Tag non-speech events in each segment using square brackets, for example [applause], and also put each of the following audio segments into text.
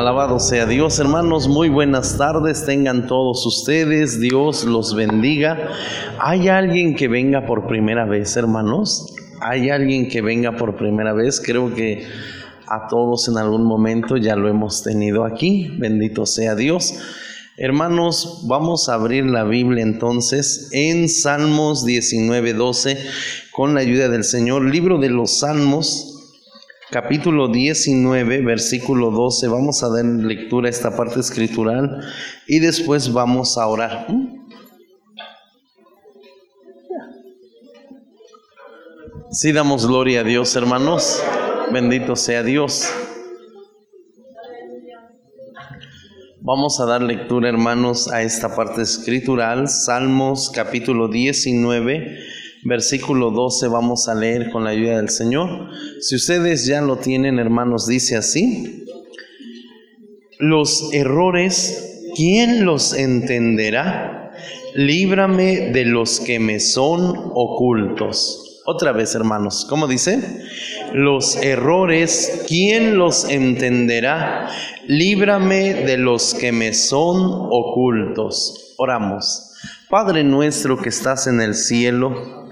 Alabado sea Dios, hermanos, muy buenas tardes, tengan todos ustedes, Dios los bendiga. ¿Hay alguien que venga por primera vez, hermanos? ¿Hay alguien que venga por primera vez? Creo que a todos en algún momento ya lo hemos tenido aquí, bendito sea Dios. Hermanos, vamos a abrir la Biblia entonces en Salmos 19:12 con la ayuda del Señor, libro de los Salmos capítulo 19, versículo 12. Vamos a dar lectura a esta parte escritural y después vamos a orar. Sí damos gloria a Dios, hermanos. Bendito sea Dios. Vamos a dar lectura, hermanos, a esta parte escritural, Salmos capítulo 19 versículo 12 vamos a leer con la ayuda del Señor. Si ustedes ya lo tienen, hermanos, dice así, los errores, ¿quién los entenderá? Líbrame de los que me son ocultos. Otra vez, hermanos, ¿cómo dice? Los errores, ¿quién los entenderá? Líbrame de los que me son ocultos. Oramos. Padre nuestro que estás en el cielo,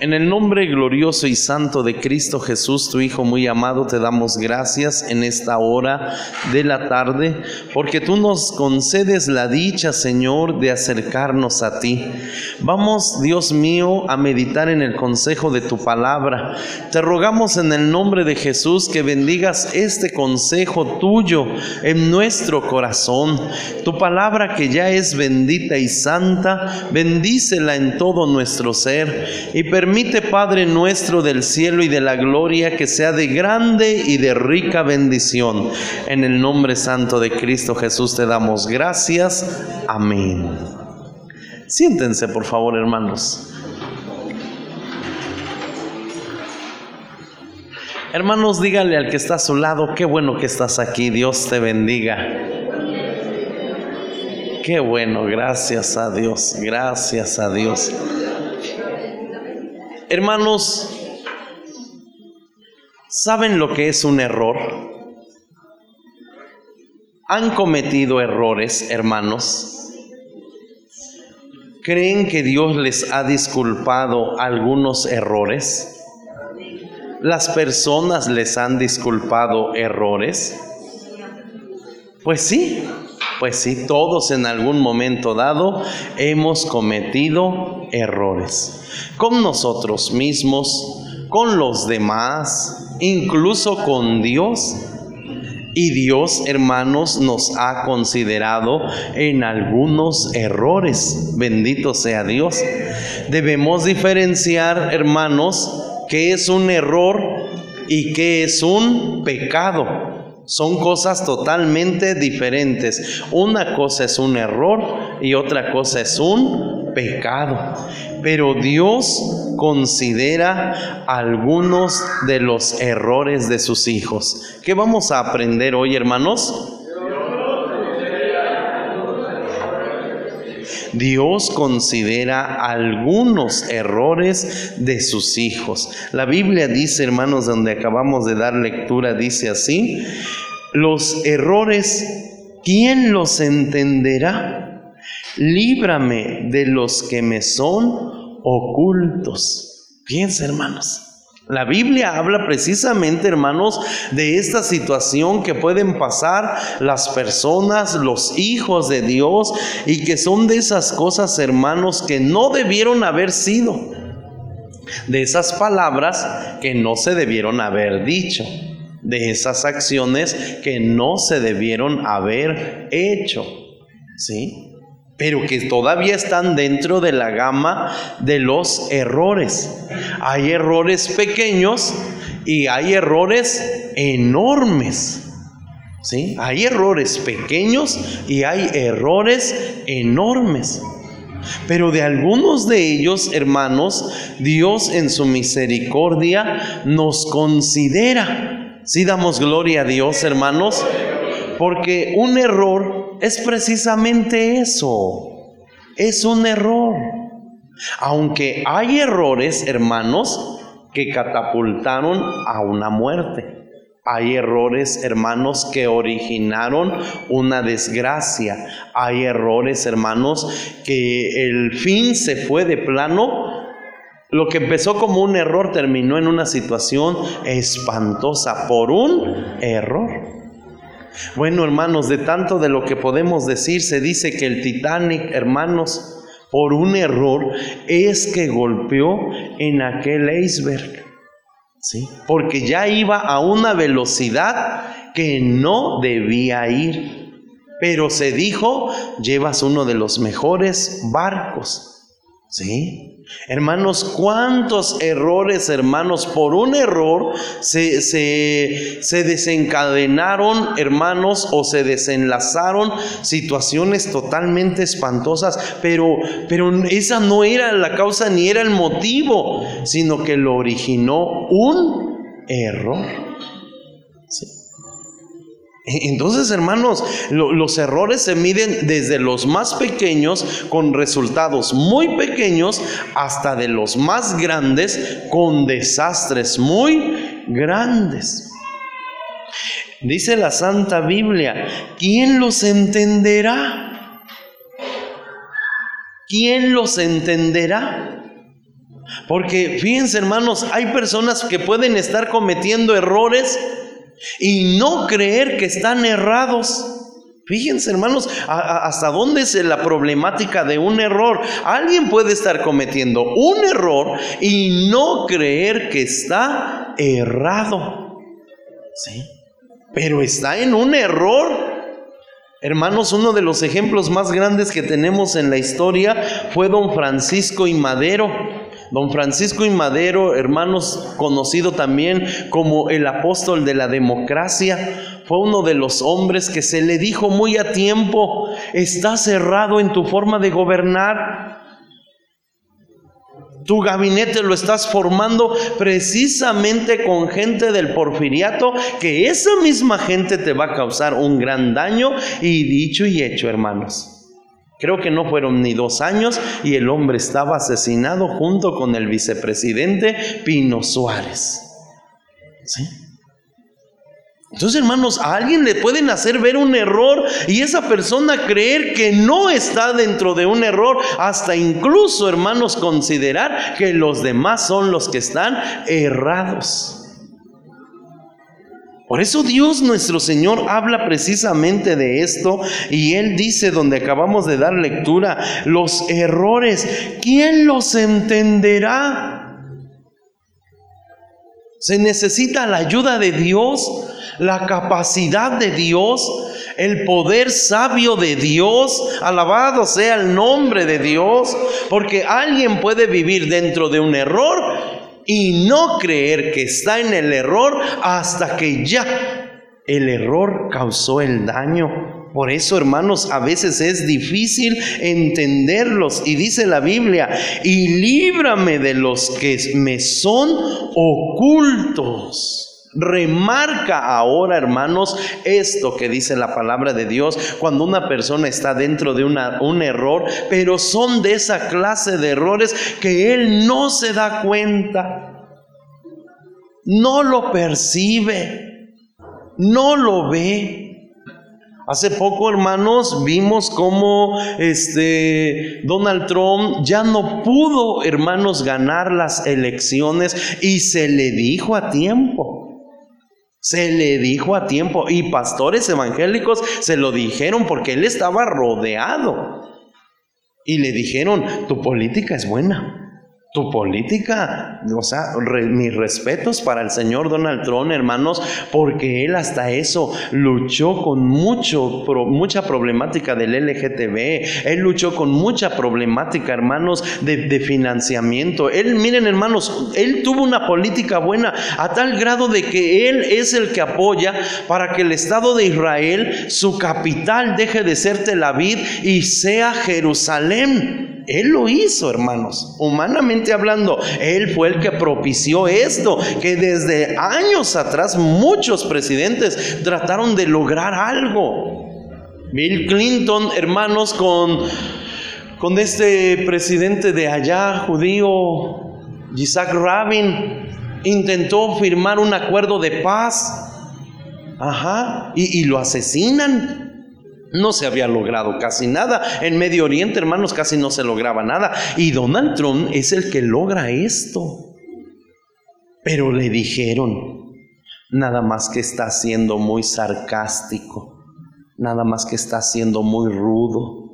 en el nombre glorioso y santo de Cristo Jesús, tu Hijo muy amado, te damos gracias en esta hora de la tarde, porque tú nos concedes la dicha, Señor, de acercarnos a ti. Vamos, Dios mío, a meditar en el consejo de tu palabra. Te rogamos en el nombre de Jesús que bendigas este consejo tuyo en nuestro corazón. Tu palabra que ya es bendita y santa, bendícela en todo nuestro ser y Permite, Padre nuestro del cielo y de la gloria, que sea de grande y de rica bendición. En el nombre santo de Cristo Jesús te damos gracias. Amén. Siéntense, por favor, hermanos. Hermanos, dígale al que está a su lado, qué bueno que estás aquí, Dios te bendiga. Qué bueno, gracias a Dios, gracias a Dios. Hermanos, ¿saben lo que es un error? ¿Han cometido errores, hermanos? ¿Creen que Dios les ha disculpado algunos errores? ¿Las personas les han disculpado errores? Pues sí, pues sí, todos en algún momento dado hemos cometido errores con nosotros mismos, con los demás, incluso con Dios. Y Dios, hermanos, nos ha considerado en algunos errores. Bendito sea Dios. Debemos diferenciar, hermanos, qué es un error y qué es un pecado. Son cosas totalmente diferentes. Una cosa es un error y otra cosa es un pecado. Pero Dios considera algunos de los errores de sus hijos. ¿Qué vamos a aprender hoy, hermanos? Dios considera algunos errores de sus hijos. La Biblia dice, hermanos, donde acabamos de dar lectura, dice así, los errores, ¿quién los entenderá? líbrame de los que me son ocultos. Fíjense, hermanos. La Biblia habla precisamente, hermanos, de esta situación que pueden pasar las personas, los hijos de Dios, y que son de esas cosas, hermanos, que no debieron haber sido. De esas palabras que no se debieron haber dicho. De esas acciones que no se debieron haber hecho. ¿Sí? Pero que todavía están dentro de la gama de los errores. Hay errores pequeños y hay errores enormes. ¿Sí? Hay errores pequeños y hay errores enormes. Pero de algunos de ellos, hermanos, Dios en su misericordia nos considera. Si damos gloria a Dios, hermanos, porque un error es precisamente eso. Es un error. Aunque hay errores, hermanos, que catapultaron a una muerte. Hay errores, hermanos, que originaron una desgracia. Hay errores, hermanos, que el fin se fue de plano. Lo que empezó como un error terminó en una situación espantosa por un error. Bueno, hermanos, de tanto de lo que podemos decir, se dice que el Titanic, hermanos, por un error, es que golpeó en aquel iceberg. Porque ya iba a una velocidad que no debía ir. Pero se dijo, llevas uno de los mejores barcos. ¿Sí? Hermanos, cuántos errores, hermanos, por un error se, se, desencadenaron, hermanos, o se desenlazaron situaciones totalmente espantosas, pero, pero esa no era la causa ni era el motivo, sino que lo originó un error. Entonces, hermanos, los errores se miden desde los más pequeños con resultados muy pequeños hasta de los más grandes con desastres muy grandes. Dice la Santa Biblia, ¿quién los entenderá? ¿Quién los entenderá? Porque fíjense hermanos, hay personas que pueden estar cometiendo errores y no creer que están errados. Fíjense, hermanos, hasta dónde es la problemática de un error. Alguien puede estar cometiendo un error y no creer que está errado. ¿Sí? Pero está en un error. Hermanos, uno de los ejemplos más grandes que tenemos en la historia fue don Francisco y Madero. Don Francisco y Madero, hermanos, conocido también como el apóstol de la democracia, fue uno de los hombres que se le dijo muy a tiempo, está cerrado en tu forma de gobernar. Tu gabinete lo estás formando precisamente con gente del porfiriato, que esa misma gente te va a causar un gran daño y dicho y hecho, hermanos. Creo que no fueron ni dos años y el hombre estaba asesinado junto con el vicepresidente Pino Suárez. ¿Sí? Entonces, hermanos, a alguien le pueden hacer ver un error y esa persona creer que no está dentro de un error, hasta incluso, hermanos, considerar que los demás son los que están errados. Por eso Dios nuestro Señor habla precisamente de esto y Él dice donde acabamos de dar lectura, los errores, ¿quién los entenderá? Se necesita la ayuda de Dios, la capacidad de Dios, el poder sabio de Dios, alabado sea el nombre de Dios, porque alguien puede vivir dentro de un error y no creer que está en el error hasta que ya el error causó el daño. Por eso, hermanos, a veces es difícil entenderlos. Y dice la Biblia, y líbrame de los que me son ocultos. Remarca ahora, hermanos, esto que dice la palabra de Dios cuando una persona está dentro de un error, pero son de esa clase de errores que él no se da cuenta, no lo percibe, no lo ve. Hace poco, hermanos, vimos cómo este Donald Trump ya no pudo, hermanos, ganar las elecciones y se le dijo a tiempo. Se le dijo a tiempo y pastores evangélicos se lo dijeron porque él estaba rodeado. Y le dijeron, tu política es buena. Política, o sea, mis respetos para el señor Donald Trump, hermanos, porque él hasta eso luchó con mucho, mucha problemática del LGTB, él luchó con mucha problemática, hermanos, de, de financiamiento. Él, miren, hermanos, él tuvo una política buena a tal grado de que él es el que apoya para que el Estado de Israel, su capital, deje de ser Tel Aviv y sea Jerusalén. Él lo hizo, hermanos. Humanamente hablando, Él fue el que propició esto, que desde años atrás muchos presidentes trataron de lograr algo. Bill Clinton, hermanos, con, con este presidente de allá, judío, Isaac Rabin, intentó firmar un acuerdo de paz Ajá, y, y lo asesinan. No se había logrado casi nada. En Medio Oriente, hermanos, casi no se lograba nada. Y Donald Trump es el que logra esto. Pero le dijeron, nada más que está siendo muy sarcástico, nada más que está siendo muy rudo,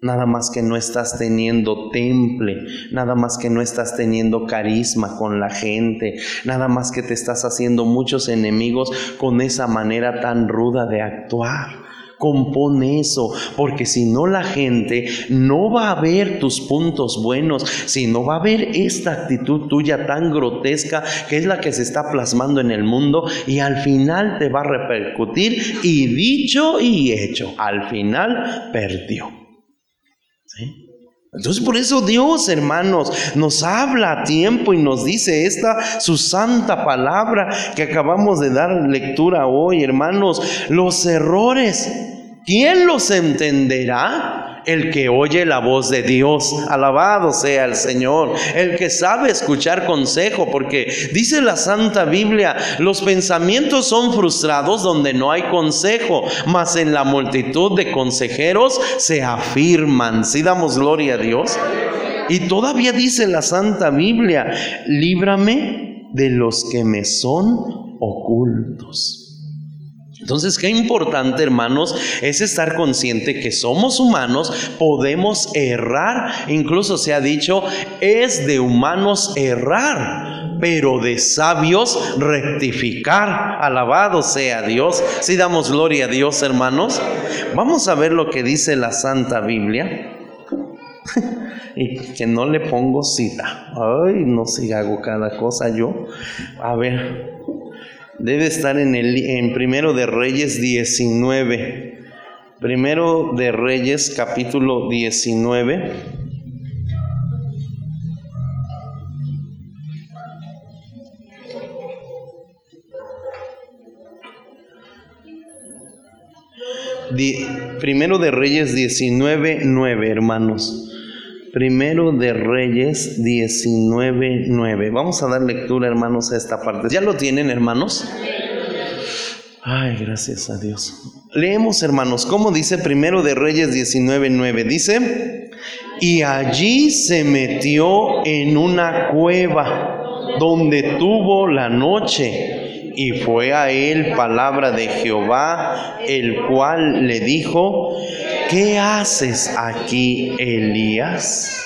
Nada más que no estás teniendo temple, nada más que no estás teniendo carisma con la gente, nada más que te estás haciendo muchos enemigos con esa manera tan ruda de actuar. Compone eso, porque si no la gente no va a ver tus puntos buenos, si no va a ver esta actitud tuya tan grotesca que es la que se está plasmando en el mundo y al final te va a repercutir y dicho y hecho, al final perdió. Entonces por eso Dios, hermanos, nos habla a tiempo y nos dice esta su santa palabra que acabamos de dar lectura hoy, hermanos, los errores. ¿Quién los entenderá? El que oye la voz de Dios. Alabado sea el Señor. El que sabe escuchar consejo, porque dice la Santa Biblia, los pensamientos son frustrados donde no hay consejo, mas en la multitud de consejeros se afirman. Si damos gloria a Dios. Y todavía dice la Santa Biblia, líbrame de los que me son ocultos. Entonces, qué importante, hermanos, es estar consciente que somos humanos, podemos errar, incluso se ha dicho, es de humanos errar, pero de sabios rectificar. Alabado sea Dios. Si damos gloria a Dios, hermanos, vamos a ver lo que dice la Santa Biblia. [laughs] y que no le pongo cita. Ay, no sé, hago cada cosa yo. A ver, Debe estar en, el, en Primero de Reyes 19. Primero de Reyes capítulo 19. primero de Reyes 19, 9, hermanos. Primero de Reyes 19.9. Vamos a dar lectura, hermanos, a esta parte. ¿Ya lo tienen, hermanos? Ay, gracias a Dios. Leemos, hermanos, ¿cómo dice Primero de Reyes 19.9? Dice, y allí se metió en una cueva donde tuvo la noche y fue a él palabra de Jehová, el cual le dijo, ¿qué haces aquí, Elías?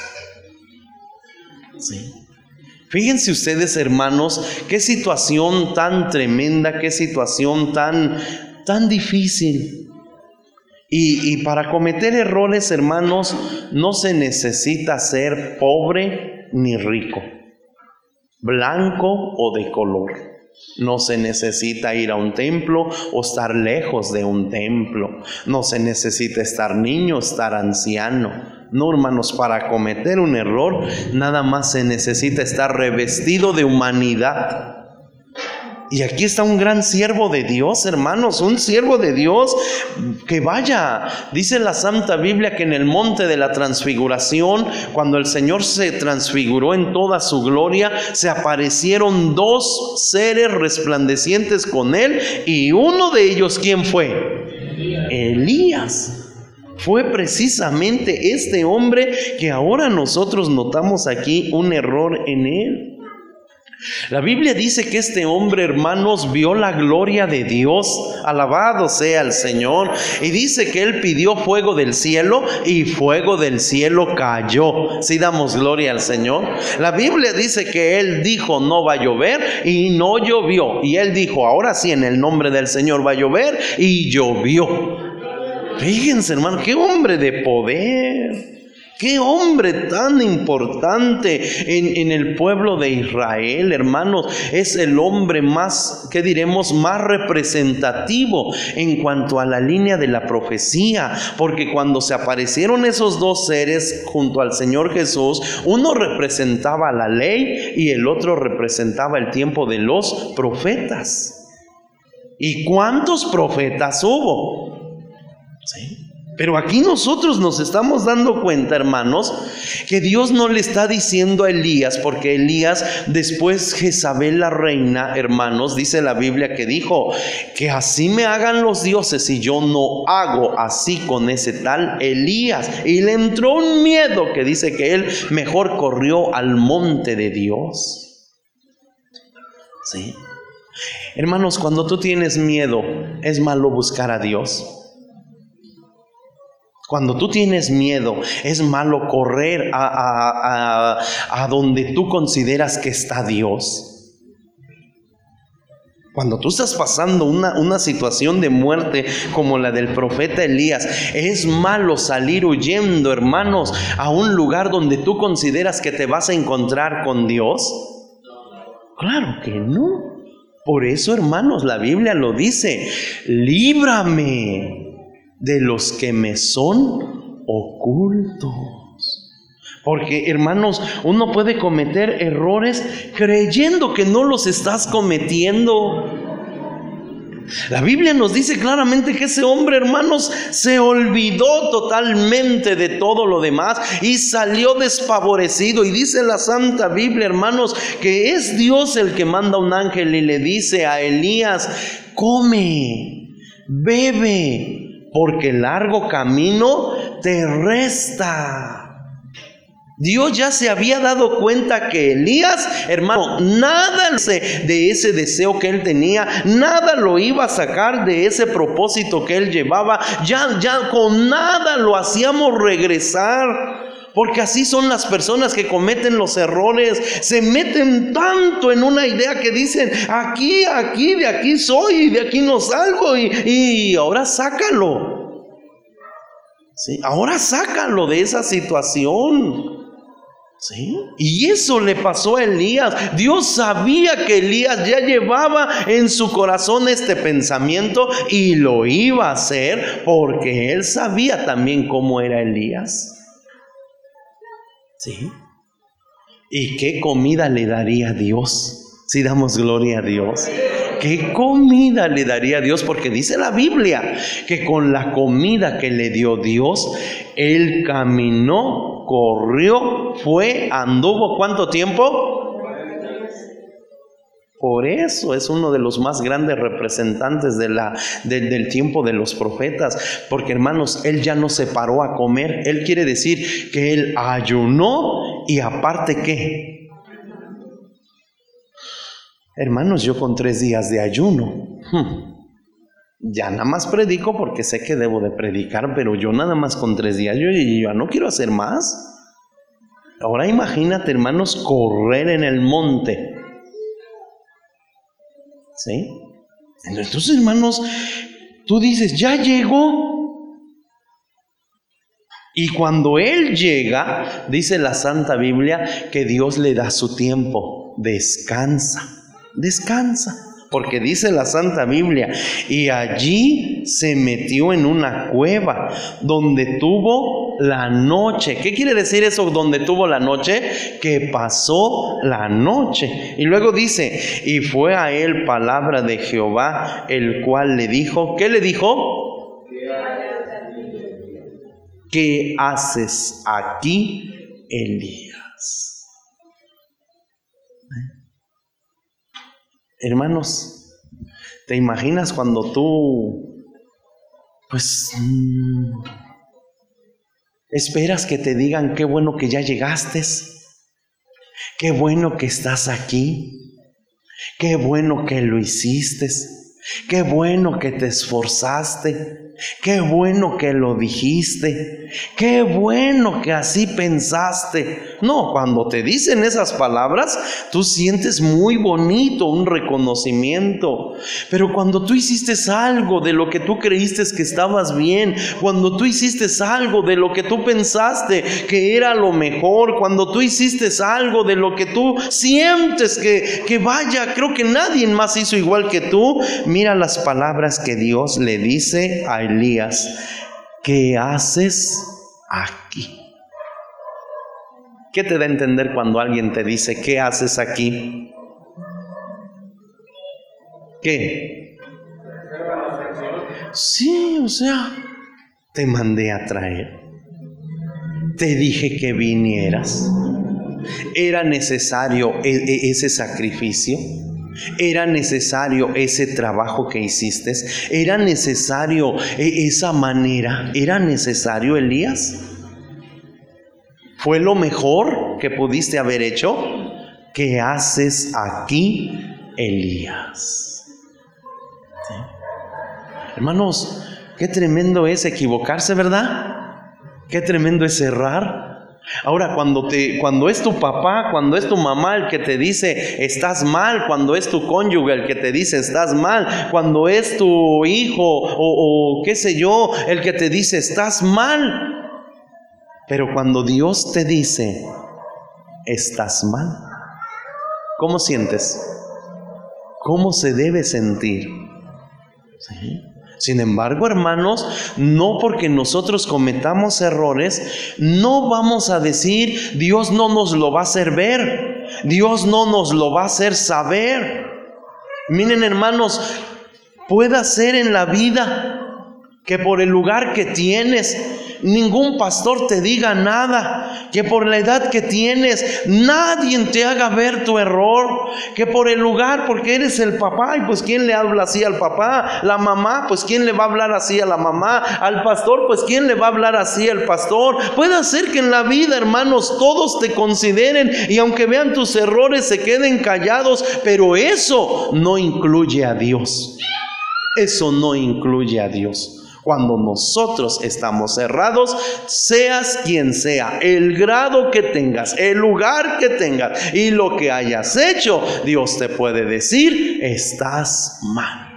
Fíjense ustedes, hermanos, qué situación tan tremenda, qué situación tan, tan difícil. Y, y para cometer errores, hermanos, no se necesita ser pobre ni rico, blanco o de color. No se necesita ir a un templo o estar lejos de un templo. No se necesita estar niño, estar anciano. No, hermanos, para cometer un error nada más se necesita estar revestido de humanidad y aquí está un gran siervo de Dios, hermanos, un siervo de Dios que vaya. Dice la Santa Biblia que en el monte de la transfiguración, cuando el Señor se transfiguró en toda su gloria, se aparecieron dos seres resplandecientes con él y uno de ellos, ¿quién fue? Elías. Fue precisamente este hombre que ahora nosotros notamos aquí un error en él. La Biblia dice que este hombre, hermanos, vio la gloria de Dios, alabado sea el Señor, y dice que él pidió fuego del cielo y fuego del cielo cayó. Si damos gloria al Señor. La Biblia dice que él dijo no va a llover y no llovió. Y él dijo, ahora sí en el nombre del Señor va a llover y llovió. Fíjense, hermano, qué hombre de poder. Qué hombre tan importante en, el pueblo de Israel, hermanos. Es el hombre más, ¿qué diremos?, más representativo en cuanto a la línea de la profecía. Porque cuando se aparecieron esos dos seres junto al Señor Jesús, uno representaba la ley y el otro representaba el tiempo de los profetas. ¿Y cuántos profetas hubo? ¿Sí? Pero aquí nosotros nos estamos dando cuenta, hermanos, que Dios no le está diciendo a Elías, porque Elías después Jezabel la reina, hermanos, dice la Biblia que dijo, que así me hagan los dioses y yo no hago así con ese tal Elías. Y le entró un miedo que dice que él mejor corrió al monte de Dios. ¿Sí? Hermanos, cuando tú tienes miedo, ¿es malo buscar a Dios? Cuando tú tienes miedo, es malo correr a, donde tú consideras que está Dios. Cuando tú estás pasando una, una, situación de muerte como la del profeta Elías, es malo salir huyendo, hermanos, a un lugar donde tú consideras que te vas a encontrar con Dios. Claro que no. Por eso, hermanos, la Biblia lo dice, líbrame de los que me son ocultos. Porque hermanos, uno puede cometer errores creyendo que no los estás cometiendo. La Biblia nos dice claramente que ese hombre, hermanos, se olvidó totalmente de todo lo demás y salió desfavorecido. Y dice la Santa Biblia, hermanos, que es Dios el que manda un ángel y le dice a Elías, come, bebe, porque el largo camino te resta. Dios ya se había dado cuenta que Elías, hermano, nada de ese deseo que él tenía, nada lo iba a sacar de ese propósito que él llevaba, ya, ya con nada lo hacíamos regresar. Porque así son las personas que cometen los errores. Se meten tanto en una idea que dicen, aquí, aquí, de aquí soy, y de aquí no salgo. Y, y ahora sácalo. ¿Sí? Ahora sácalo de esa situación. ¿Sí? Y eso le pasó a Elías. Dios sabía que Elías ya llevaba en su corazón este pensamiento y lo iba a hacer porque él sabía también cómo era Elías. ¿Sí? ¿Y qué comida le daría Dios? Si damos gloria a Dios. ¿Qué comida le daría Dios? Porque dice la Biblia que con la comida que le dio Dios, él caminó, corrió, fue, anduvo cuánto tiempo? Por eso es uno de los más grandes representantes del tiempo de los profetas, porque hermanos, él ya no se paró a comer, él quiere decir que él ayunó y aparte qué. Hermanos, yo con tres días de ayuno, hmm, ya nada más predico porque sé que debo de predicar, pero yo nada más con tres días, yo ya no quiero hacer más. Ahora imagínate, hermanos, correr en el monte ¿Sí? Entonces, hermanos, tú dices, ya llegó. Y cuando Él llega, dice la Santa Biblia, que Dios le da su tiempo. Descansa, descansa. Porque dice la Santa Biblia, y allí se metió en una cueva donde tuvo la noche. ¿Qué quiere decir eso donde tuvo la noche? Que pasó la noche. Y luego dice, y fue a él palabra de Jehová, el cual le dijo, ¿qué le dijo? ¿Qué haces aquí, Elías? Hermanos, ¿te imaginas cuando tú, pues, mm, esperas que te digan qué bueno que ya llegaste? Qué bueno que estás aquí. Qué bueno que lo hiciste. Qué bueno que te esforzaste. Qué bueno que lo dijiste. Qué bueno que así pensaste. No, cuando te dicen esas palabras, tú sientes muy bonito un reconocimiento. Pero cuando tú hiciste algo de lo que tú creíste que estabas bien, cuando tú hiciste algo de lo que tú pensaste que era lo mejor, cuando tú hiciste algo de lo que tú sientes que, que vaya, creo que nadie más hizo igual que tú, mira las palabras que Dios le dice a Elías, ¿qué haces aquí? ¿Qué te da a entender cuando alguien te dice, ¿qué haces aquí? ¿Qué? Sí, o sea, te mandé a traer. Te dije que vinieras. ¿Era necesario e, e, ese sacrificio? ¿Era necesario ese trabajo que hiciste? ¿Era necesario e, esa manera? ¿Era necesario Elías? ¿Fue lo mejor que pudiste haber hecho? ¿Qué haces aquí, Elías? Hermanos, qué tremendo es equivocarse, ¿verdad? Qué tremendo es errar. Ahora, cuando, te, cuando es tu papá, cuando es tu mamá el que te dice estás mal, cuando es tu cónyuge el que te dice estás mal, cuando es tu hijo o, o qué sé yo el que te dice estás mal, pero cuando Dios te dice estás mal, ¿cómo sientes? ¿Cómo se debe sentir? ¿Sí? Sin embargo, hermanos, no porque nosotros cometamos errores, no vamos a decir, Dios no nos lo va a hacer ver, Dios no nos lo va a hacer saber. Miren, hermanos, puede ser en la vida que por el lugar que tienes, ningún pastor te diga nada, que por la edad que tienes, nadie te haga ver tu error, que por el lugar, porque eres el papá, y pues quién le habla así al papá, la mamá, pues quién le va a hablar así a la mamá, al pastor, pues quién le va a hablar así al pastor. Puede ser que en la vida, hermanos, todos te consideren y aunque vean tus errores se queden callados, pero eso no incluye a Dios. Eso no incluye a Dios. Cuando nosotros estamos cerrados, seas quien sea, el grado que tengas, el lugar que tengas y lo que hayas hecho, Dios te puede decir, estás mal.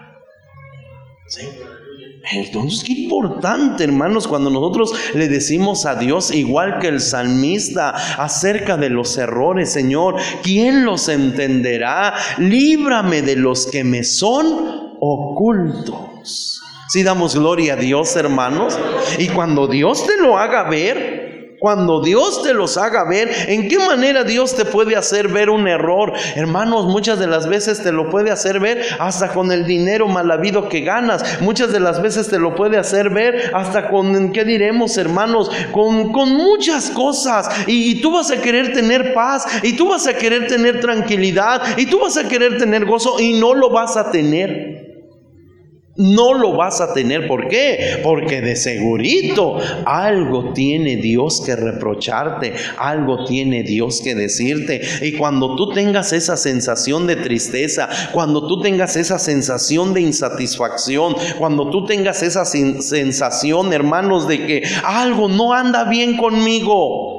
Entonces, qué importante, hermanos, cuando nosotros le decimos a Dios, igual que el salmista, acerca de los errores, Señor, ¿quién los entenderá? Líbrame de los que me son ocultos. Si damos gloria a Dios, hermanos. Y cuando Dios te lo haga ver, cuando Dios te los haga ver, ¿en qué manera Dios te puede hacer ver un error? Hermanos, muchas de las veces te lo puede hacer ver hasta con el dinero mal habido que ganas. Muchas de las veces te lo puede hacer ver hasta con, ¿qué diremos, hermanos? Con, con muchas cosas. Y, y tú vas a querer tener paz, y tú vas a querer tener tranquilidad, y tú vas a querer tener gozo, y no lo vas a tener. No lo vas a tener. ¿Por qué? Porque de segurito algo tiene Dios que reprocharte, algo tiene Dios que decirte. Y cuando tú tengas esa sensación de tristeza, cuando tú tengas esa sensación de insatisfacción, cuando tú tengas esa sensación, hermanos, de que algo no anda bien conmigo,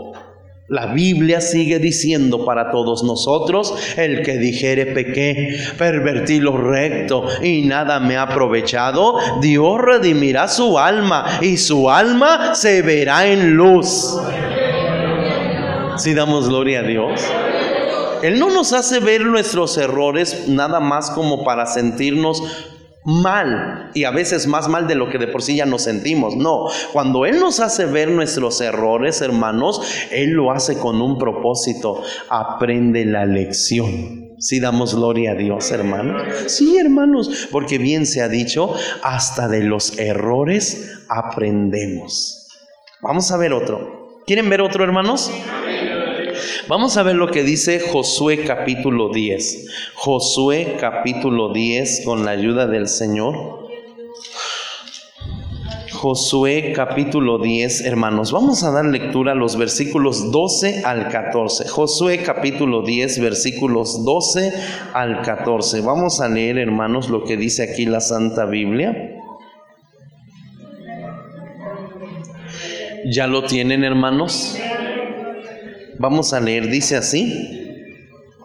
la Biblia sigue diciendo para todos nosotros, el que dijere pequé, pervertí lo recto y nada me ha aprovechado, Dios redimirá su alma y su alma se verá en luz. Si damos gloria a Dios. Él no nos hace ver nuestros errores nada más como para sentirnos mal y a veces más mal de lo que de por sí ya nos sentimos. No, cuando Él nos hace ver nuestros errores, hermanos, Él lo hace con un propósito. Aprende la lección. Si damos gloria a Dios, hermanos. Sí, hermanos, porque bien se ha dicho, hasta de los errores aprendemos. Vamos a ver otro. ¿Quieren ver otro, hermanos? Vamos a ver lo que dice Josué capítulo 10. Josué capítulo 10 con la ayuda del Señor. Josué capítulo 10, hermanos. Vamos a dar lectura a los versículos 12 al 14. Josué capítulo 10, versículos 12 al 14. Vamos a leer, hermanos, lo que dice aquí la Santa Biblia. ¿Ya lo tienen, hermanos? Vamos a leer, dice así.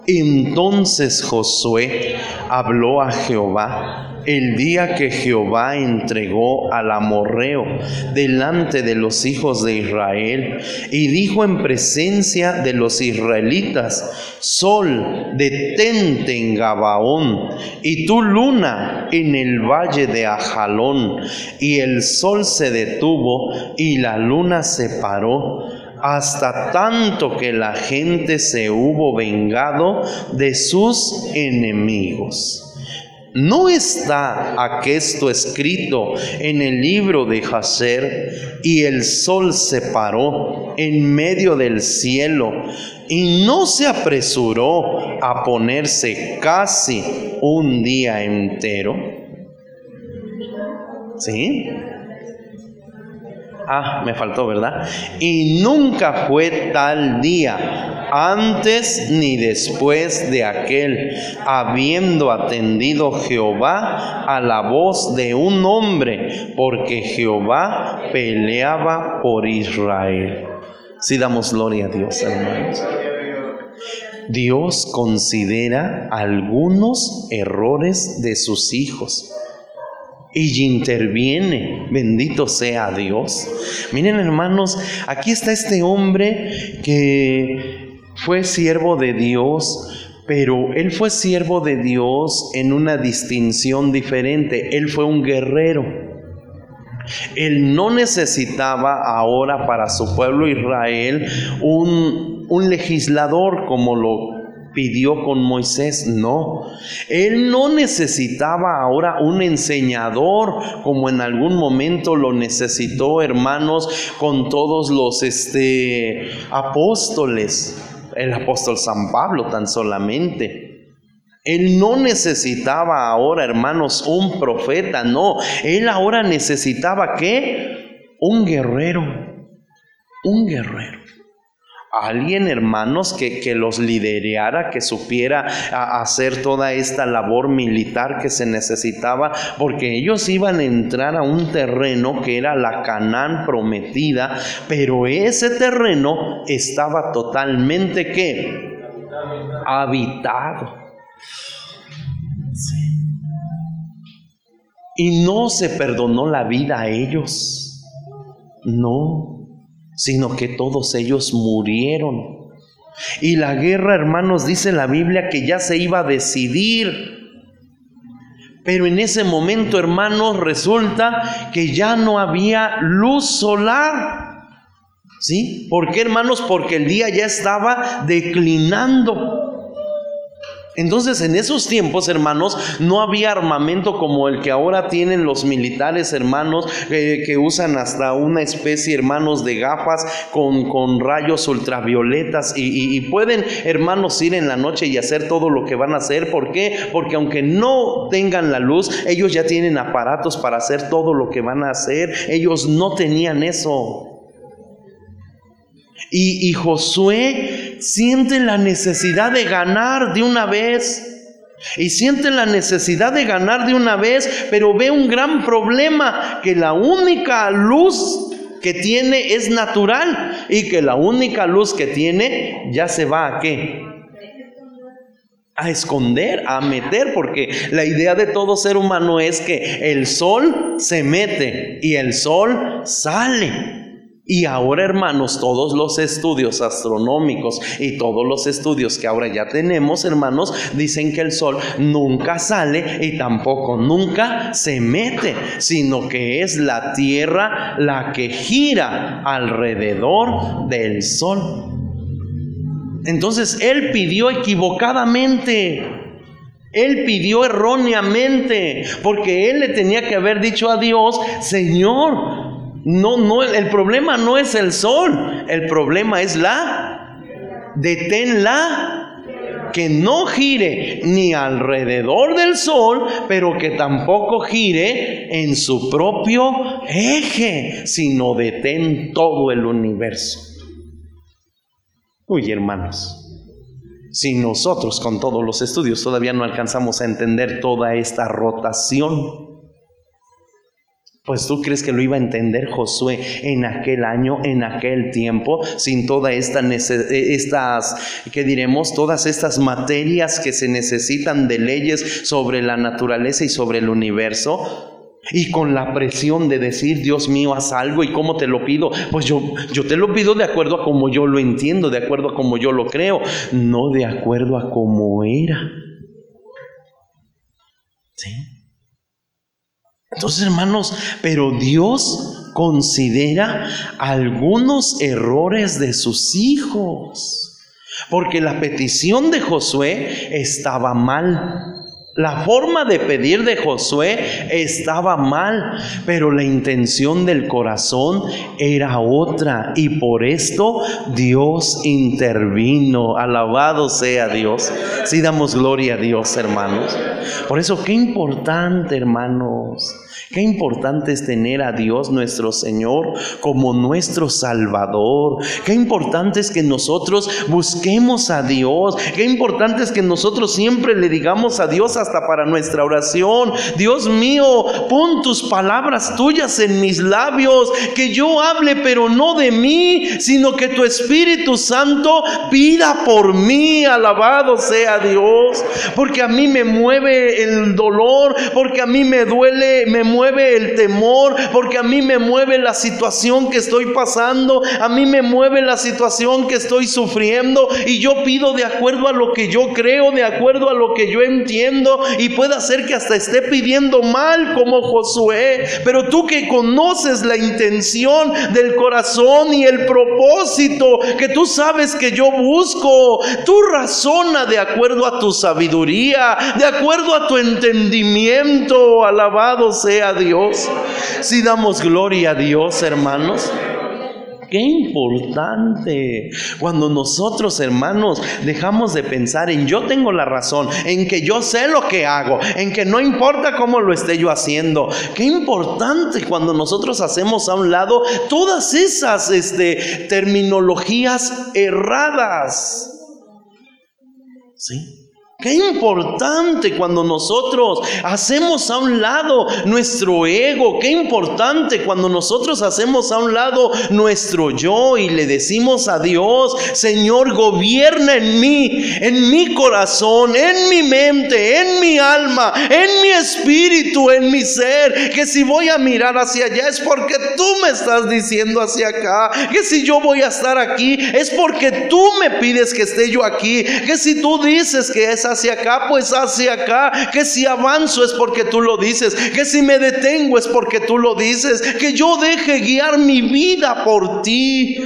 Entonces Josué habló a Jehová el día que Jehová entregó al amorreo delante de los hijos de Israel y dijo en presencia de los israelitas, Sol, detente en Gabaón y tu luna en el valle de Ajalón. Y el sol se detuvo y la luna se paró hasta tanto que la gente se hubo vengado de sus enemigos. ¿No está aquesto escrito en el libro de Jacer? Y el sol se paró en medio del cielo y no se apresuró a ponerse casi un día entero. ¿Sí? Ah, me faltó, ¿verdad? Y nunca fue tal día, antes ni después de aquel, habiendo atendido Jehová a la voz de un hombre, porque Jehová peleaba por Israel. Si damos gloria a Dios, hermanos. Dios considera algunos errores de sus hijos y interviene. Bendito sea Dios. Miren hermanos, aquí está este hombre que fue siervo de Dios, pero él fue siervo de Dios en una distinción diferente. Él fue un guerrero. Él no necesitaba ahora para su pueblo Israel un, un legislador como lo pidió con Moisés, no. Él no necesitaba ahora un enseñador como en algún momento lo necesitó, hermanos, con todos los este, apóstoles, el apóstol San Pablo tan solamente. Él no necesitaba ahora, hermanos, un profeta, no. Él ahora necesitaba qué? Un guerrero. Un guerrero alguien, hermanos, que, que, los liderara, que supiera hacer toda esta labor militar que se necesitaba, porque ellos iban a entrar a un terreno que era la Canaán prometida, pero ese terreno estaba totalmente ¿qué? Habitado. Y no se perdonó la vida a ellos. No sino que todos ellos murieron. Y la guerra, hermanos, dice la Biblia que ya se iba a decidir. Pero en ese momento, hermanos, resulta que ya no había luz solar. ¿Sí? ¿Por qué, hermanos? Porque el día ya estaba declinando. Entonces en esos tiempos, hermanos, no había armamento como el que ahora tienen los militares, hermanos, eh, que usan hasta una especie, hermanos, de gafas con, con rayos ultravioletas y, y, pueden, hermanos, ir en la noche y hacer todo lo que van a hacer. ¿Por qué? Porque aunque no tengan la luz, ellos ya tienen aparatos para hacer todo lo que van a hacer. Ellos no tenían eso. Y, Josué siente la necesidad de ganar de una vez. Y siente la necesidad de ganar de una vez, pero ve un gran problema, que la única luz que tiene es natural y que la única luz que tiene ya se va a qué? A esconder, a meter, porque la idea de todo ser humano es que el sol se mete y el sol sale. Y ahora, hermanos, todos los estudios astronómicos y todos los estudios que ahora ya tenemos, hermanos, dicen que el Sol nunca sale y tampoco nunca se mete, sino que es la Tierra la que gira alrededor del Sol. Entonces, Él pidió equivocadamente. Él pidió erróneamente, porque él le tenía que haber dicho a Dios, Señor, no, no, el problema no es el sol, el problema es la. Deténla. Que no gire ni alrededor del sol, pero que tampoco gire en su propio eje, sino detén todo el universo. Uy, hermanos, si nosotros con todos los estudios todavía no alcanzamos a entender toda esta rotación, pues tú crees que lo iba a entender Josué en aquel año, en aquel tiempo, sin todas esta estas, ¿qué diremos? Todas estas materias que se necesitan de leyes sobre la naturaleza y sobre el universo. Y con la presión de decir, Dios mío, haz algo y cómo te lo pido. Pues yo, yo te lo pido de acuerdo a como yo lo entiendo, de acuerdo a como yo lo creo, no de acuerdo a cómo era. Entonces, hermanos, pero Dios considera algunos errores de sus hijos. Porque la petición de Josué estaba mal. La forma de pedir de Josué estaba mal, pero la intención del corazón era otra y por esto Dios intervino. Alabado sea Dios. Si damos gloria a Dios, hermanos. Por eso, qué importante, hermanos Qué importante es tener a Dios nuestro Señor como nuestro Salvador. Qué importante es que nosotros busquemos a Dios. Qué importante es que nosotros siempre le digamos a Dios hasta para nuestra oración. Dios mío, pon tus palabras tuyas en mis labios. Que yo hable, pero no de mí, sino que tu Espíritu Santo pida por mí. Alabado sea Dios. Porque a mí me mueve el dolor, porque a mí me duele, me mueve mueve el temor, porque a mí me mueve la situación que estoy pasando, a mí me mueve la situación que estoy sufriendo y yo pido de acuerdo a lo que yo creo, de acuerdo a lo que yo entiendo y puede ser que hasta esté pidiendo mal como Josué, pero tú que conoces la intención del corazón y el propósito que tú sabes que yo busco, tú razona de acuerdo a tu sabiduría, de acuerdo a tu entendimiento, alabado sea Dios, si damos gloria a Dios, hermanos. Qué importante cuando nosotros, hermanos, dejamos de pensar en yo tengo la razón, en que yo sé lo que hago, en que no importa cómo lo esté yo haciendo. Qué importante cuando nosotros hacemos a un lado todas esas este, terminologías erradas. ¿Sí? Qué importante cuando nosotros hacemos a un lado nuestro ego. Qué importante cuando nosotros hacemos a un lado nuestro yo y le decimos a Dios, Señor, gobierna en mí, en mi corazón, en mi mente, en mi alma, en mi espíritu, en mi ser. Que si voy a mirar hacia allá es porque tú me estás diciendo hacia acá. Que si yo voy a estar aquí es porque tú me pides que esté yo aquí. Que si tú dices que esa hacia acá, pues hacia acá. Que si avanzo es porque tú lo dices. Que si me detengo es porque tú lo dices. Que yo deje guiar mi vida por ti.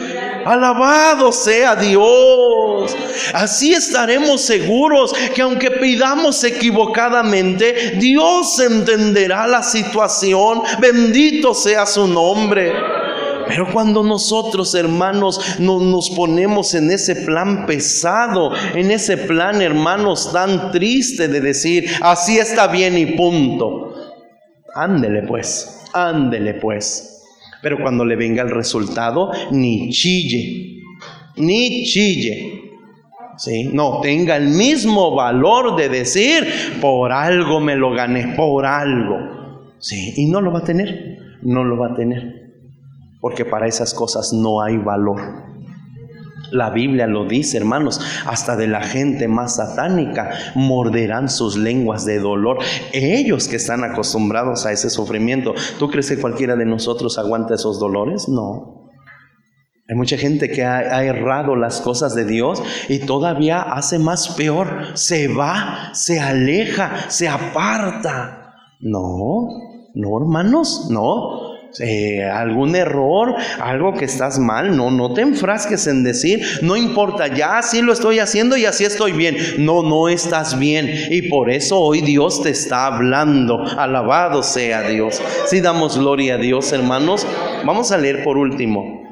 Alabado sea Dios. Así estaremos seguros que aunque pidamos equivocadamente, Dios entenderá la situación. Bendito sea su nombre. Pero cuando nosotros, hermanos, nos ponemos en ese plan pesado, en ese plan, hermanos, tan triste de decir, así está bien y punto. Ándele pues, ándele pues. Pero cuando le venga el resultado, ni chille, ni chille. ¿Sí? No tenga el mismo valor de decir, por algo me lo gané, por algo. ¿Sí? Y no lo va a tener, no lo va a tener porque para esas cosas no hay valor. La Biblia lo dice, hermanos, hasta de la gente más satánica morderán sus lenguas de dolor. Ellos que están acostumbrados a ese sufrimiento. ¿Tú crees que cualquiera de nosotros aguanta esos dolores? No. Hay mucha gente que ha, errado las cosas de Dios y todavía hace más peor. Se va, se aleja, se aparta. No, no, hermanos, no. Eh, algún error, algo que estás mal, no, no te enfrasques en decir, no importa, ya así lo estoy haciendo y así estoy bien. No, no estás bien. Y por eso hoy Dios te está hablando. Alabado sea Dios. Si damos gloria a Dios, hermanos, vamos a leer por último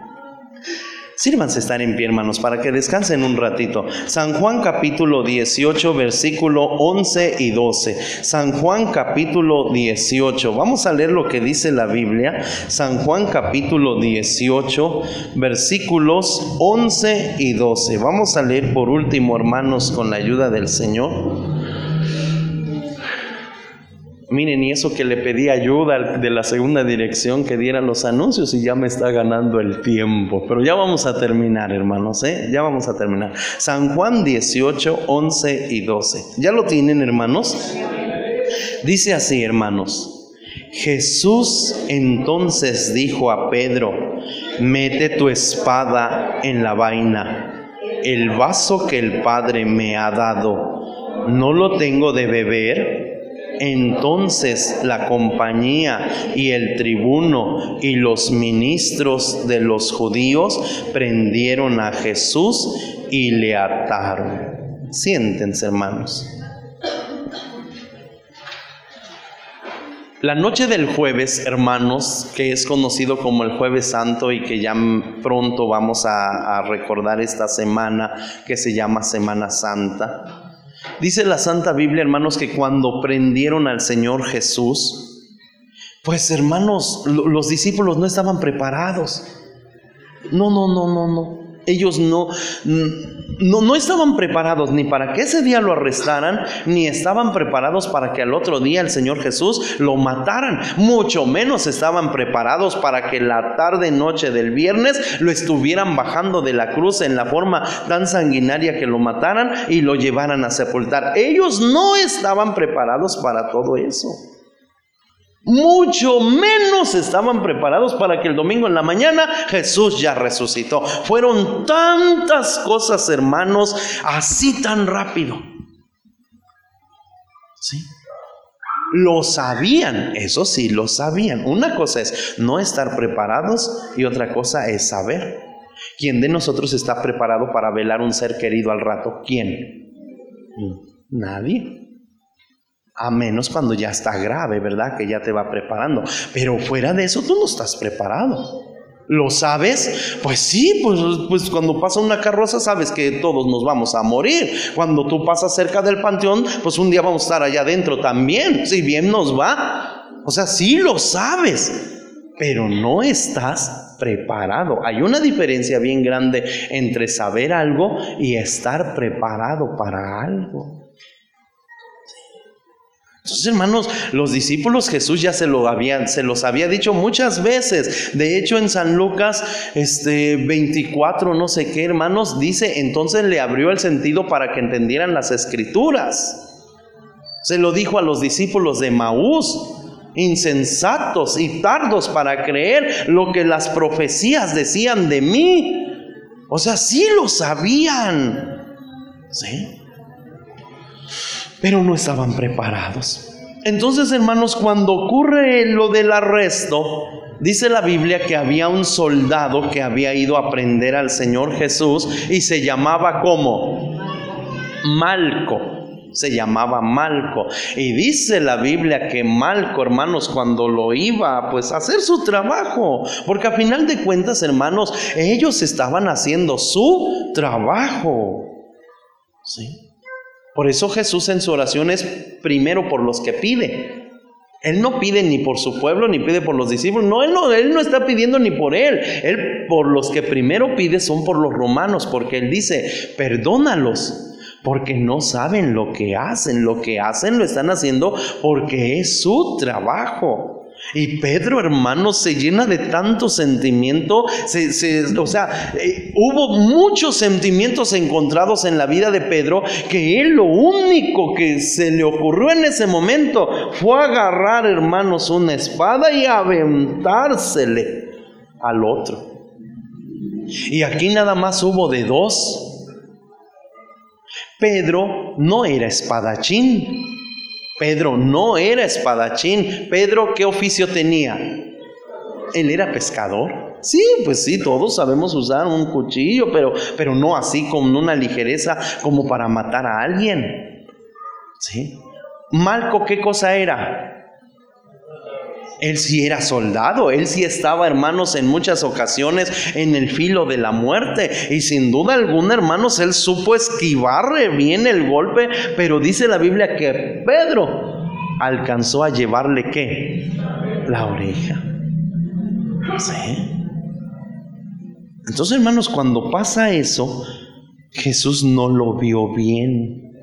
Sírvanse estar en pie, hermanos, para que descansen un ratito. San Juan capítulo 18, versículo 11 y 12. San Juan capítulo 18. Vamos a leer lo que dice la Biblia. San Juan capítulo 18, versículos 11 y 12. Vamos a leer por último, hermanos, con la ayuda del Señor. Miren, y eso que le pedí ayuda de la segunda dirección que diera los anuncios y ya me está ganando el tiempo. Pero ya vamos a terminar, hermanos, ¿eh? Ya vamos a terminar. San Juan 18, 11 y 12. ¿Ya lo tienen, hermanos? Dice así, hermanos. Jesús entonces dijo a Pedro, mete tu espada en la vaina. El vaso que el Padre me ha dado, ¿no lo tengo de beber? Entonces la compañía y el tribuno y los ministros de los judíos prendieron a Jesús y le ataron. Siéntense, hermanos. La noche del jueves, hermanos, que es conocido como el jueves santo y que ya pronto vamos a, recordar esta semana que se llama Semana Santa. Dice la Santa Biblia, hermanos, que cuando prendieron al Señor Jesús, pues hermanos, los discípulos no estaban preparados. No, no, no, no, no. Ellos no, no, no, estaban preparados ni para que ese día lo arrestaran, ni estaban preparados para que al otro día el Señor Jesús lo mataran. Mucho menos estaban preparados para que la tarde noche del viernes lo estuvieran bajando de la cruz en la forma tan sanguinaria que lo mataran y lo llevaran a sepultar. Ellos no estaban preparados para todo eso mucho menos estaban preparados para que el domingo en la mañana Jesús ya resucitó. Fueron tantas cosas, hermanos, así tan rápido. ¿Sí? Lo sabían, eso sí, lo sabían. Una cosa es no estar preparados y otra cosa es saber. ¿Quién de nosotros está preparado para velar un ser querido al rato? ¿Quién? Nadie. A menos cuando ya está grave, ¿verdad? Que ya te va preparando. Pero fuera de eso, tú no estás preparado. ¿Lo sabes? Pues sí, pues, pues, cuando pasa una carroza sabes que todos nos vamos a morir. Cuando tú pasas cerca del panteón, pues un día vamos a estar allá adentro también, si bien nos va. O sea, sí lo sabes, pero no estás preparado. Hay una diferencia bien grande entre saber algo y estar preparado para algo. Entonces, hermanos, los discípulos Jesús ya se lo habían, se los había dicho muchas veces. De hecho, en San Lucas este 24, no sé qué, hermanos, dice, entonces le abrió el sentido para que entendieran las escrituras. Se lo dijo a los discípulos de Maús, insensatos y tardos para creer lo que las profecías decían de mí. O sea, sí lo sabían. ¿Sí? Pero no estaban preparados. Entonces, hermanos, cuando ocurre lo del arresto, dice la Biblia que había un soldado que había ido a prender al Señor Jesús y se llamaba como Malco se llamaba Malco. Y dice la Biblia que Malco, hermanos, cuando lo iba pues a hacer su trabajo, porque a final de cuentas, hermanos, ellos estaban haciendo su trabajo. ¿Sí? Por eso Jesús en su oración es primero por los que pide. Él no pide ni por su pueblo ni pide por los discípulos. No él, no, él no está pidiendo ni por él. Él por los que primero pide son por los romanos, porque él dice, perdónalos, porque no saben lo que hacen. Lo que hacen lo están haciendo porque es su trabajo. Y Pedro, hermano, se llena de tanto sentimiento. o sea, eh, hubo muchos sentimientos encontrados en la vida de Pedro que él lo único que se le ocurrió en ese momento fue agarrar, hermanos, una espada y aventársele al otro. Y aquí nada más hubo de dos. Pedro no era espadachín. Pedro no era espadachín. Pedro, ¿qué oficio tenía? Él era pescador. Sí, pues sí, todos sabemos usar un cuchillo, pero, pero no así con una ligereza como para matar a alguien. ¿Sí? Malco, ¿qué cosa era? Él sí era soldado, él sí estaba, hermanos, en muchas ocasiones en el filo de la muerte. Y sin duda alguna, hermanos, él supo esquivarle bien el golpe, pero dice la Biblia que Pedro alcanzó a llevarle qué? La oreja. Entonces, hermanos, cuando pasa eso, Jesús no lo vio bien.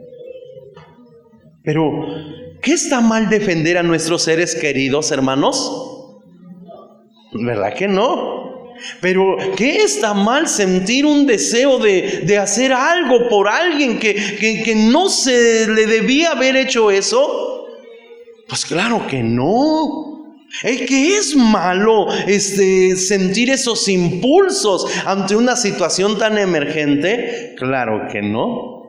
Pero ¿Qué está mal defender a nuestros seres queridos, hermanos? ¿Verdad que no? Pero ¿qué está mal sentir un deseo de, hacer algo por alguien que, que, no se le debía haber hecho eso? Pues claro que no. ¿Es que es malo este, sentir esos impulsos ante una situación tan emergente? Claro que no.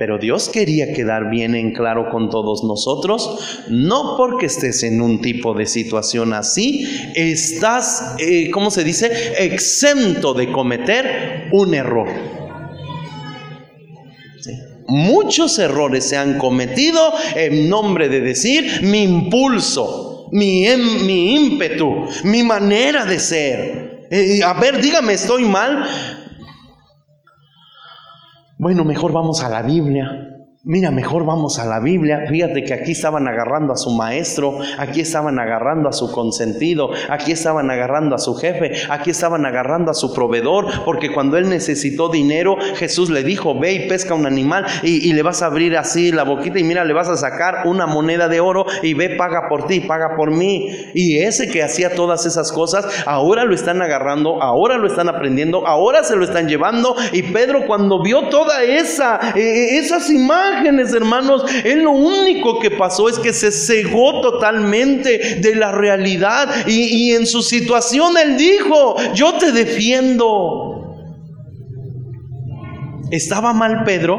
Pero Dios quería quedar bien en claro con todos nosotros, no porque estés en un tipo de situación así, estás, eh, ¿cómo se dice?, exento de cometer un error. Muchos errores se han cometido en nombre de decir mi impulso, mi, em, mi ímpetu, mi manera de ser. Eh, a ver, dígame, ¿estoy mal? Bueno, mejor vamos a la Biblia. Mira, mejor vamos a la Biblia. Fíjate que aquí estaban agarrando a su maestro, aquí estaban agarrando a su consentido, aquí estaban agarrando a su jefe, aquí estaban agarrando a su proveedor, porque cuando él necesitó dinero, Jesús le dijo, ve y pesca un animal y, le vas a abrir así la boquita y mira, le vas a sacar una moneda de oro y ve, paga por ti, paga por mí. Y ese que hacía todas esas cosas, ahora lo están agarrando, ahora lo están aprendiendo, ahora se lo están llevando. Y Pedro cuando vio toda esa, eh, esas imágenes, hermanos, él lo único que pasó es que se cegó totalmente de la realidad y, y en su situación él dijo, yo te defiendo. ¿Estaba mal Pedro?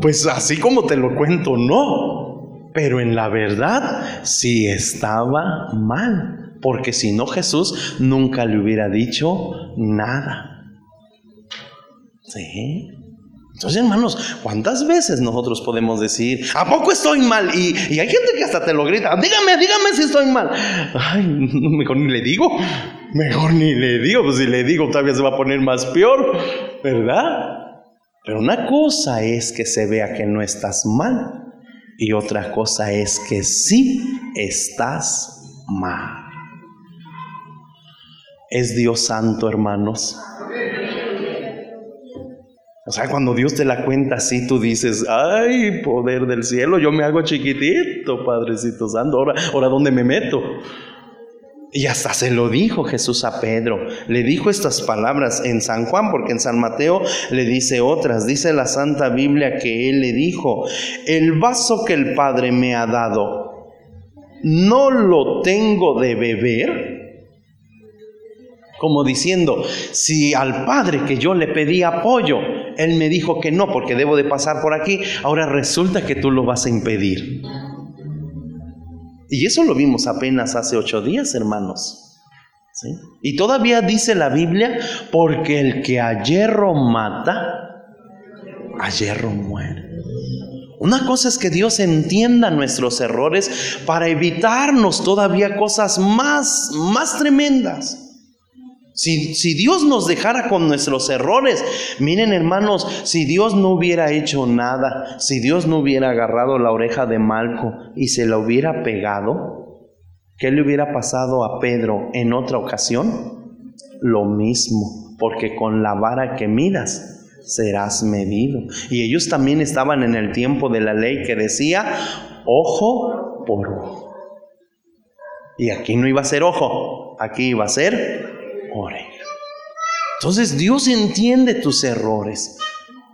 Pues así como te lo cuento, no. Pero en la verdad sí estaba mal. Porque si no Jesús nunca le hubiera dicho nada. Sí. Entonces, hermanos, ¿cuántas veces nosotros podemos decir, ¿a poco estoy mal? Y, hay gente que hasta te lo grita, dígame, dígame si estoy mal. Ay, mejor ni le digo, mejor ni le digo, pues si le digo todavía se va a poner más peor, ¿verdad? Pero una cosa es que se vea que no estás mal y otra cosa es que sí estás mal. Es Dios santo, hermanos. O sea, cuando Dios te la cuenta así, tú dices, ay, poder del cielo, yo me hago chiquitito, Padrecito Santo, ahora, ahora ¿dónde me meto? Y hasta se lo dijo Jesús a Pedro. Le dijo estas palabras en San Juan, porque en San Mateo le dice otras. Dice la Santa Biblia que él le dijo, el vaso que el Padre me ha dado, ¿no lo tengo de beber? Como diciendo, si al Padre que yo le pedí apoyo, él me dijo que no porque debo de pasar por aquí, ahora resulta que tú lo vas a impedir. Y eso lo vimos apenas hace ocho días, hermanos. Y todavía dice la Biblia, porque el que a hierro mata, a hierro muere. Una cosa es que Dios entienda nuestros errores para evitarnos todavía cosas más, más tremendas. Si, Dios nos dejara con nuestros errores, miren hermanos, si Dios no hubiera hecho nada, si Dios no hubiera agarrado la oreja de Malco y se la hubiera pegado, ¿qué le hubiera pasado a Pedro en otra ocasión? Lo mismo, porque con la vara que miras serás medido. Y ellos también estaban en el tiempo de la ley que decía, ojo por ojo. Y aquí no iba a ser ojo, aquí iba a ser entonces Dios entiende tus errores,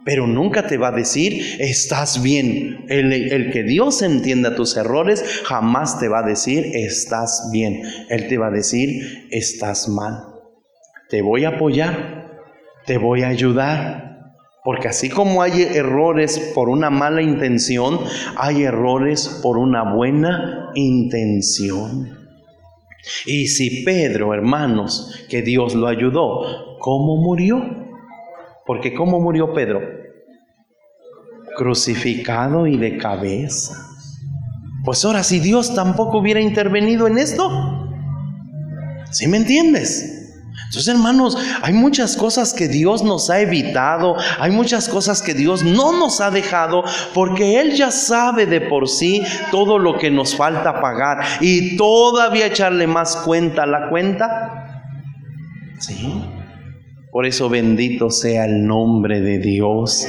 pero nunca te va a decir, estás bien. El, el, que Dios entienda tus errores jamás te va a decir, estás bien. Él te va a decir, estás mal. Te voy a apoyar, te voy a ayudar. Porque así como hay errores por una mala intención, hay errores por una buena intención. Y si Pedro, hermanos, que Dios lo ayudó, ¿cómo murió? Porque ¿cómo murió Pedro? Crucificado y de cabeza. Pues ahora, si Dios tampoco hubiera intervenido en esto, ¿sí me entiendes? Entonces, hermanos, hay muchas cosas que Dios nos ha evitado, hay muchas cosas que Dios no nos ha dejado, porque Él ya sabe de por sí todo lo que nos falta pagar y todavía echarle más cuenta a la cuenta. Sí. Por eso bendito sea el nombre de Dios,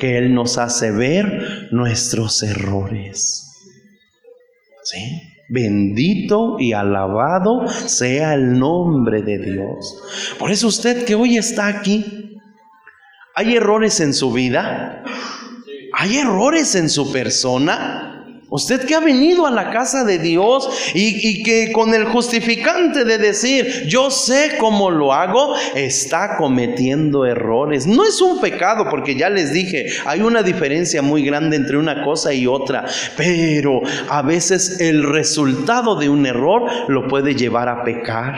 que Él nos hace ver nuestros errores. ¿Sí? Bendito y alabado sea el nombre de Dios. Por eso usted que hoy está aquí, ¿hay errores en su vida? ¿Hay errores en su persona? Usted que ha venido a la casa de Dios y, que con el justificante de decir, yo sé cómo lo hago, está cometiendo errores. No es un pecado, porque ya les dije, hay una diferencia muy grande entre una cosa y otra, pero a veces el resultado de un error lo puede llevar a pecar.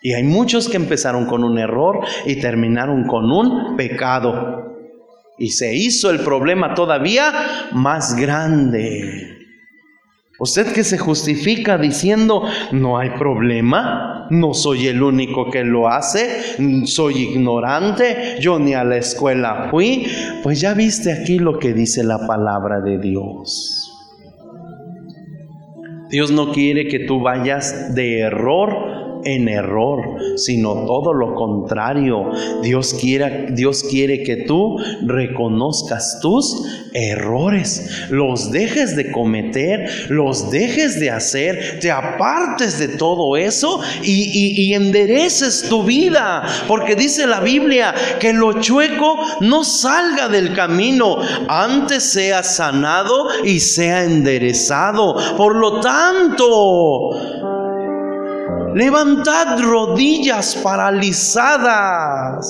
Y hay muchos que empezaron con un error y terminaron con un pecado. Y se hizo el problema todavía más grande. Usted que se justifica diciendo, no hay problema, no soy el único que lo hace, soy ignorante, yo ni a la escuela fui, pues ya viste aquí lo que dice la palabra de Dios. Dios no quiere que tú vayas de error en error, sino todo lo contrario. Dios quiere, Dios quiere que tú reconozcas tus errores, los dejes de cometer, los dejes de hacer, te apartes de todo eso y, y endereces tu vida, porque dice la Biblia que lo chueco no salga del camino, antes sea sanado y sea enderezado. Por lo tanto, Levantad rodillas paralizadas.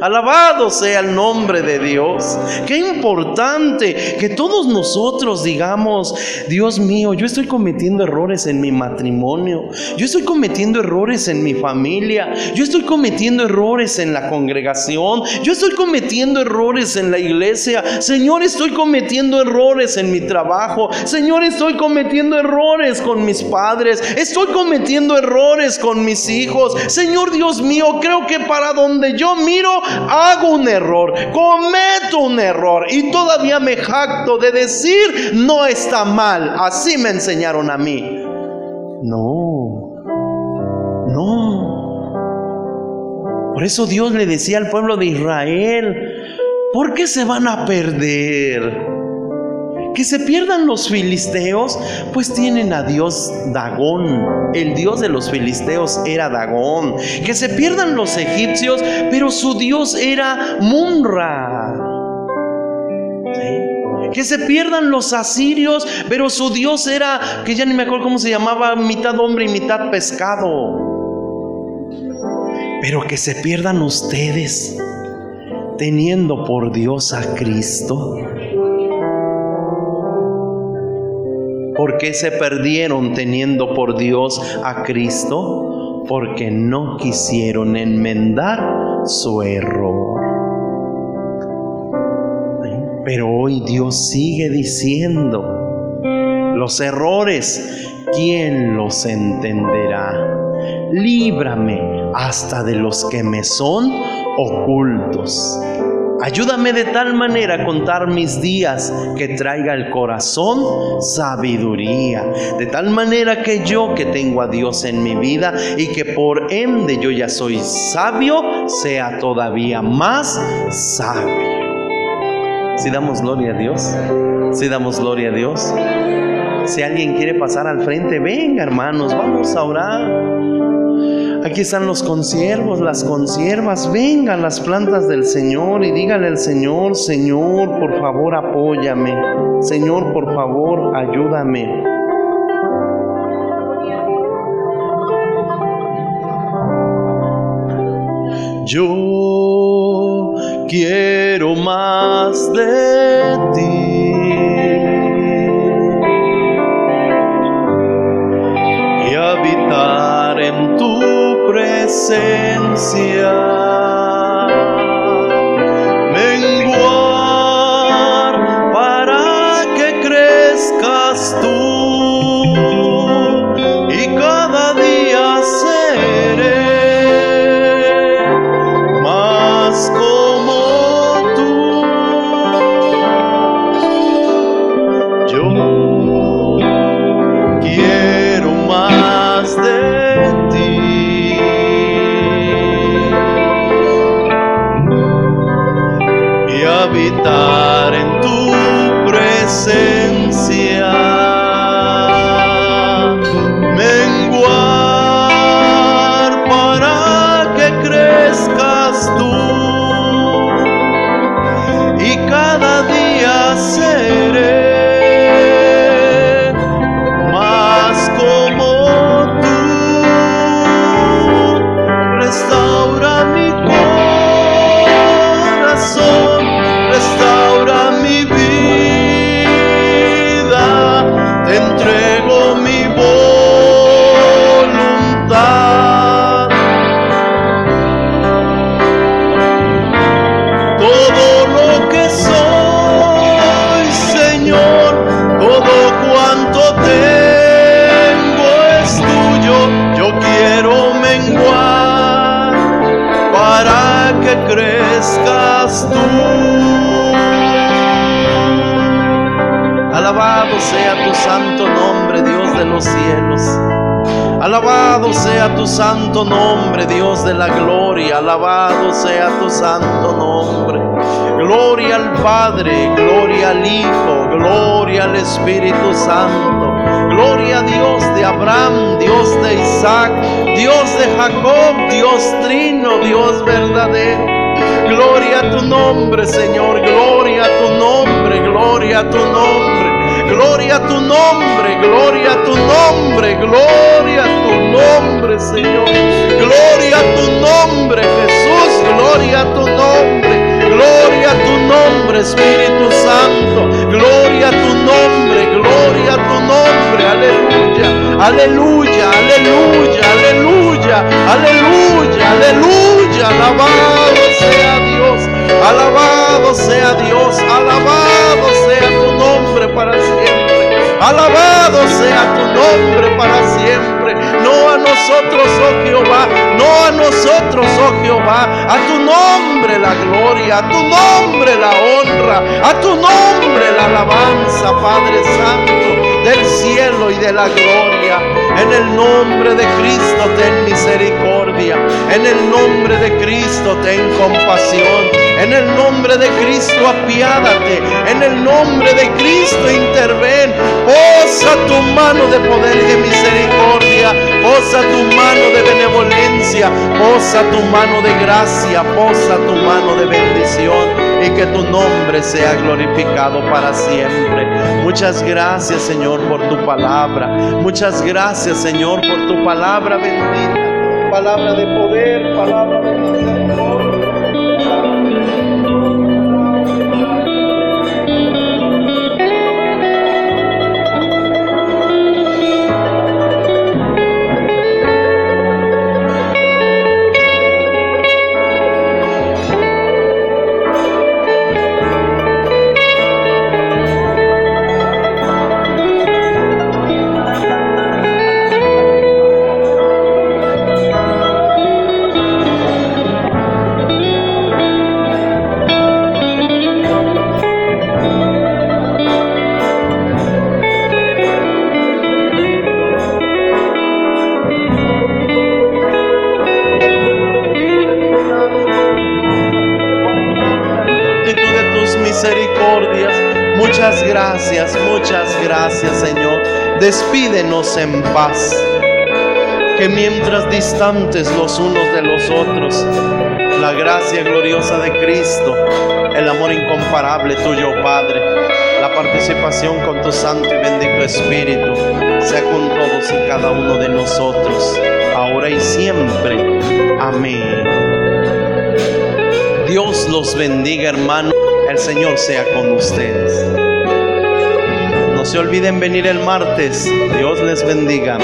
Alabado sea el nombre de Dios. Qué importante que todos nosotros digamos, Dios mío, yo estoy cometiendo errores en mi matrimonio, yo estoy cometiendo errores en mi familia, yo estoy cometiendo errores en la congregación, yo estoy cometiendo errores en la iglesia, Señor, estoy cometiendo errores en mi trabajo, Señor, estoy cometiendo errores con mis padres, estoy cometiendo errores con mis hijos, Señor Dios mío, creo que para donde yo miro, hago un error, cometo un error y todavía me jacto de decir no está mal. Así me enseñaron a mí. No, no. Por eso Dios le decía al pueblo de Israel, ¿por qué se van a perder? Que se pierdan los filisteos, pues tienen a Dios Dagón. El Dios de los filisteos era Dagón. Que se pierdan los egipcios, pero su Dios era Munra. Que se pierdan los asirios, pero su Dios era, que ya ni me acuerdo cómo se llamaba, mitad hombre y mitad pescado. Pero que se pierdan ustedes teniendo por Dios a Cristo. ¿Por qué se perdieron teniendo por Dios a Cristo? Porque no quisieron enmendar su error. Pero hoy Dios sigue diciendo, los errores, ¿quién los entenderá? Líbrame hasta de los que me son ocultos. Ayúdame de tal manera a contar mis días que traiga el corazón sabiduría. De tal manera que yo que tengo a Dios en mi vida y que por ende yo ya soy sabio, sea todavía más sabio. Si damos gloria a Dios, si damos gloria a Dios. Si alguien quiere pasar al frente, venga hermanos, vamos a orar. Aquí están los consiervos, las consiervas. Vengan las plantas del Señor y díganle al Señor, Señor, por favor apóyame. Señor, por favor ayúdame. Yo quiero más de ti. Y habitar en tu presencia. Santo nombre, Dios de la gloria. Alabado sea tu santo nombre. Gloria al Padre, gloria al Hijo, gloria al Espíritu Santo. Gloria a Dios de Abraham, Dios de Isaac, Dios de Jacob, Dios trino, Dios verdadero. Gloria a tu nombre, Señor. Gloria a tu nombre, gloria a tu nombre. Gloria a tu nombre, gloria a tu nombre, gloria a tu nombre, Señor. Gloria a tu nombre, Jesús. Gloria a tu nombre. Gloria a tu nombre, Espíritu Santo. Gloria a tu nombre, gloria a tu nombre. Aleluya, aleluya, aleluya, aleluya, aleluya, aleluya. Alabado sea Dios, alabado sea Dios, alabado sea Alabado sea tu nombre para siempre. No a nosotros, oh Jehová, no a nosotros, oh Jehová. A tu nombre la gloria, a tu nombre la honra, a tu nombre la alabanza, Padre Santo del cielo y de la gloria. En el nombre de Cristo ten misericordia. En el nombre de Cristo ten compasión. En el nombre de Cristo apiádate. En el nombre de Cristo interven. Posa tu mano de poder y de misericordia. Posa tu mano de benevolencia. Posa tu mano de gracia. Posa tu mano de bendición y que tu nombre sea glorificado para siempre. Muchas gracias Señor por tu palabra. Muchas gracias Señor por tu palabra bendita. Palabra de poder, palabra de Muchas Despídenos en paz. Que mientras distantes los unos de los otros, la gracia gloriosa de Cristo, el amor incomparable tuyo, Padre, la participación con tu Santo y bendito Espíritu, sea con todos y cada uno de nosotros, ahora y siempre. Amén. Dios los bendiga, hermanos. El Señor sea con ustedes. Se olviden venir el martes. Dios les bendiga.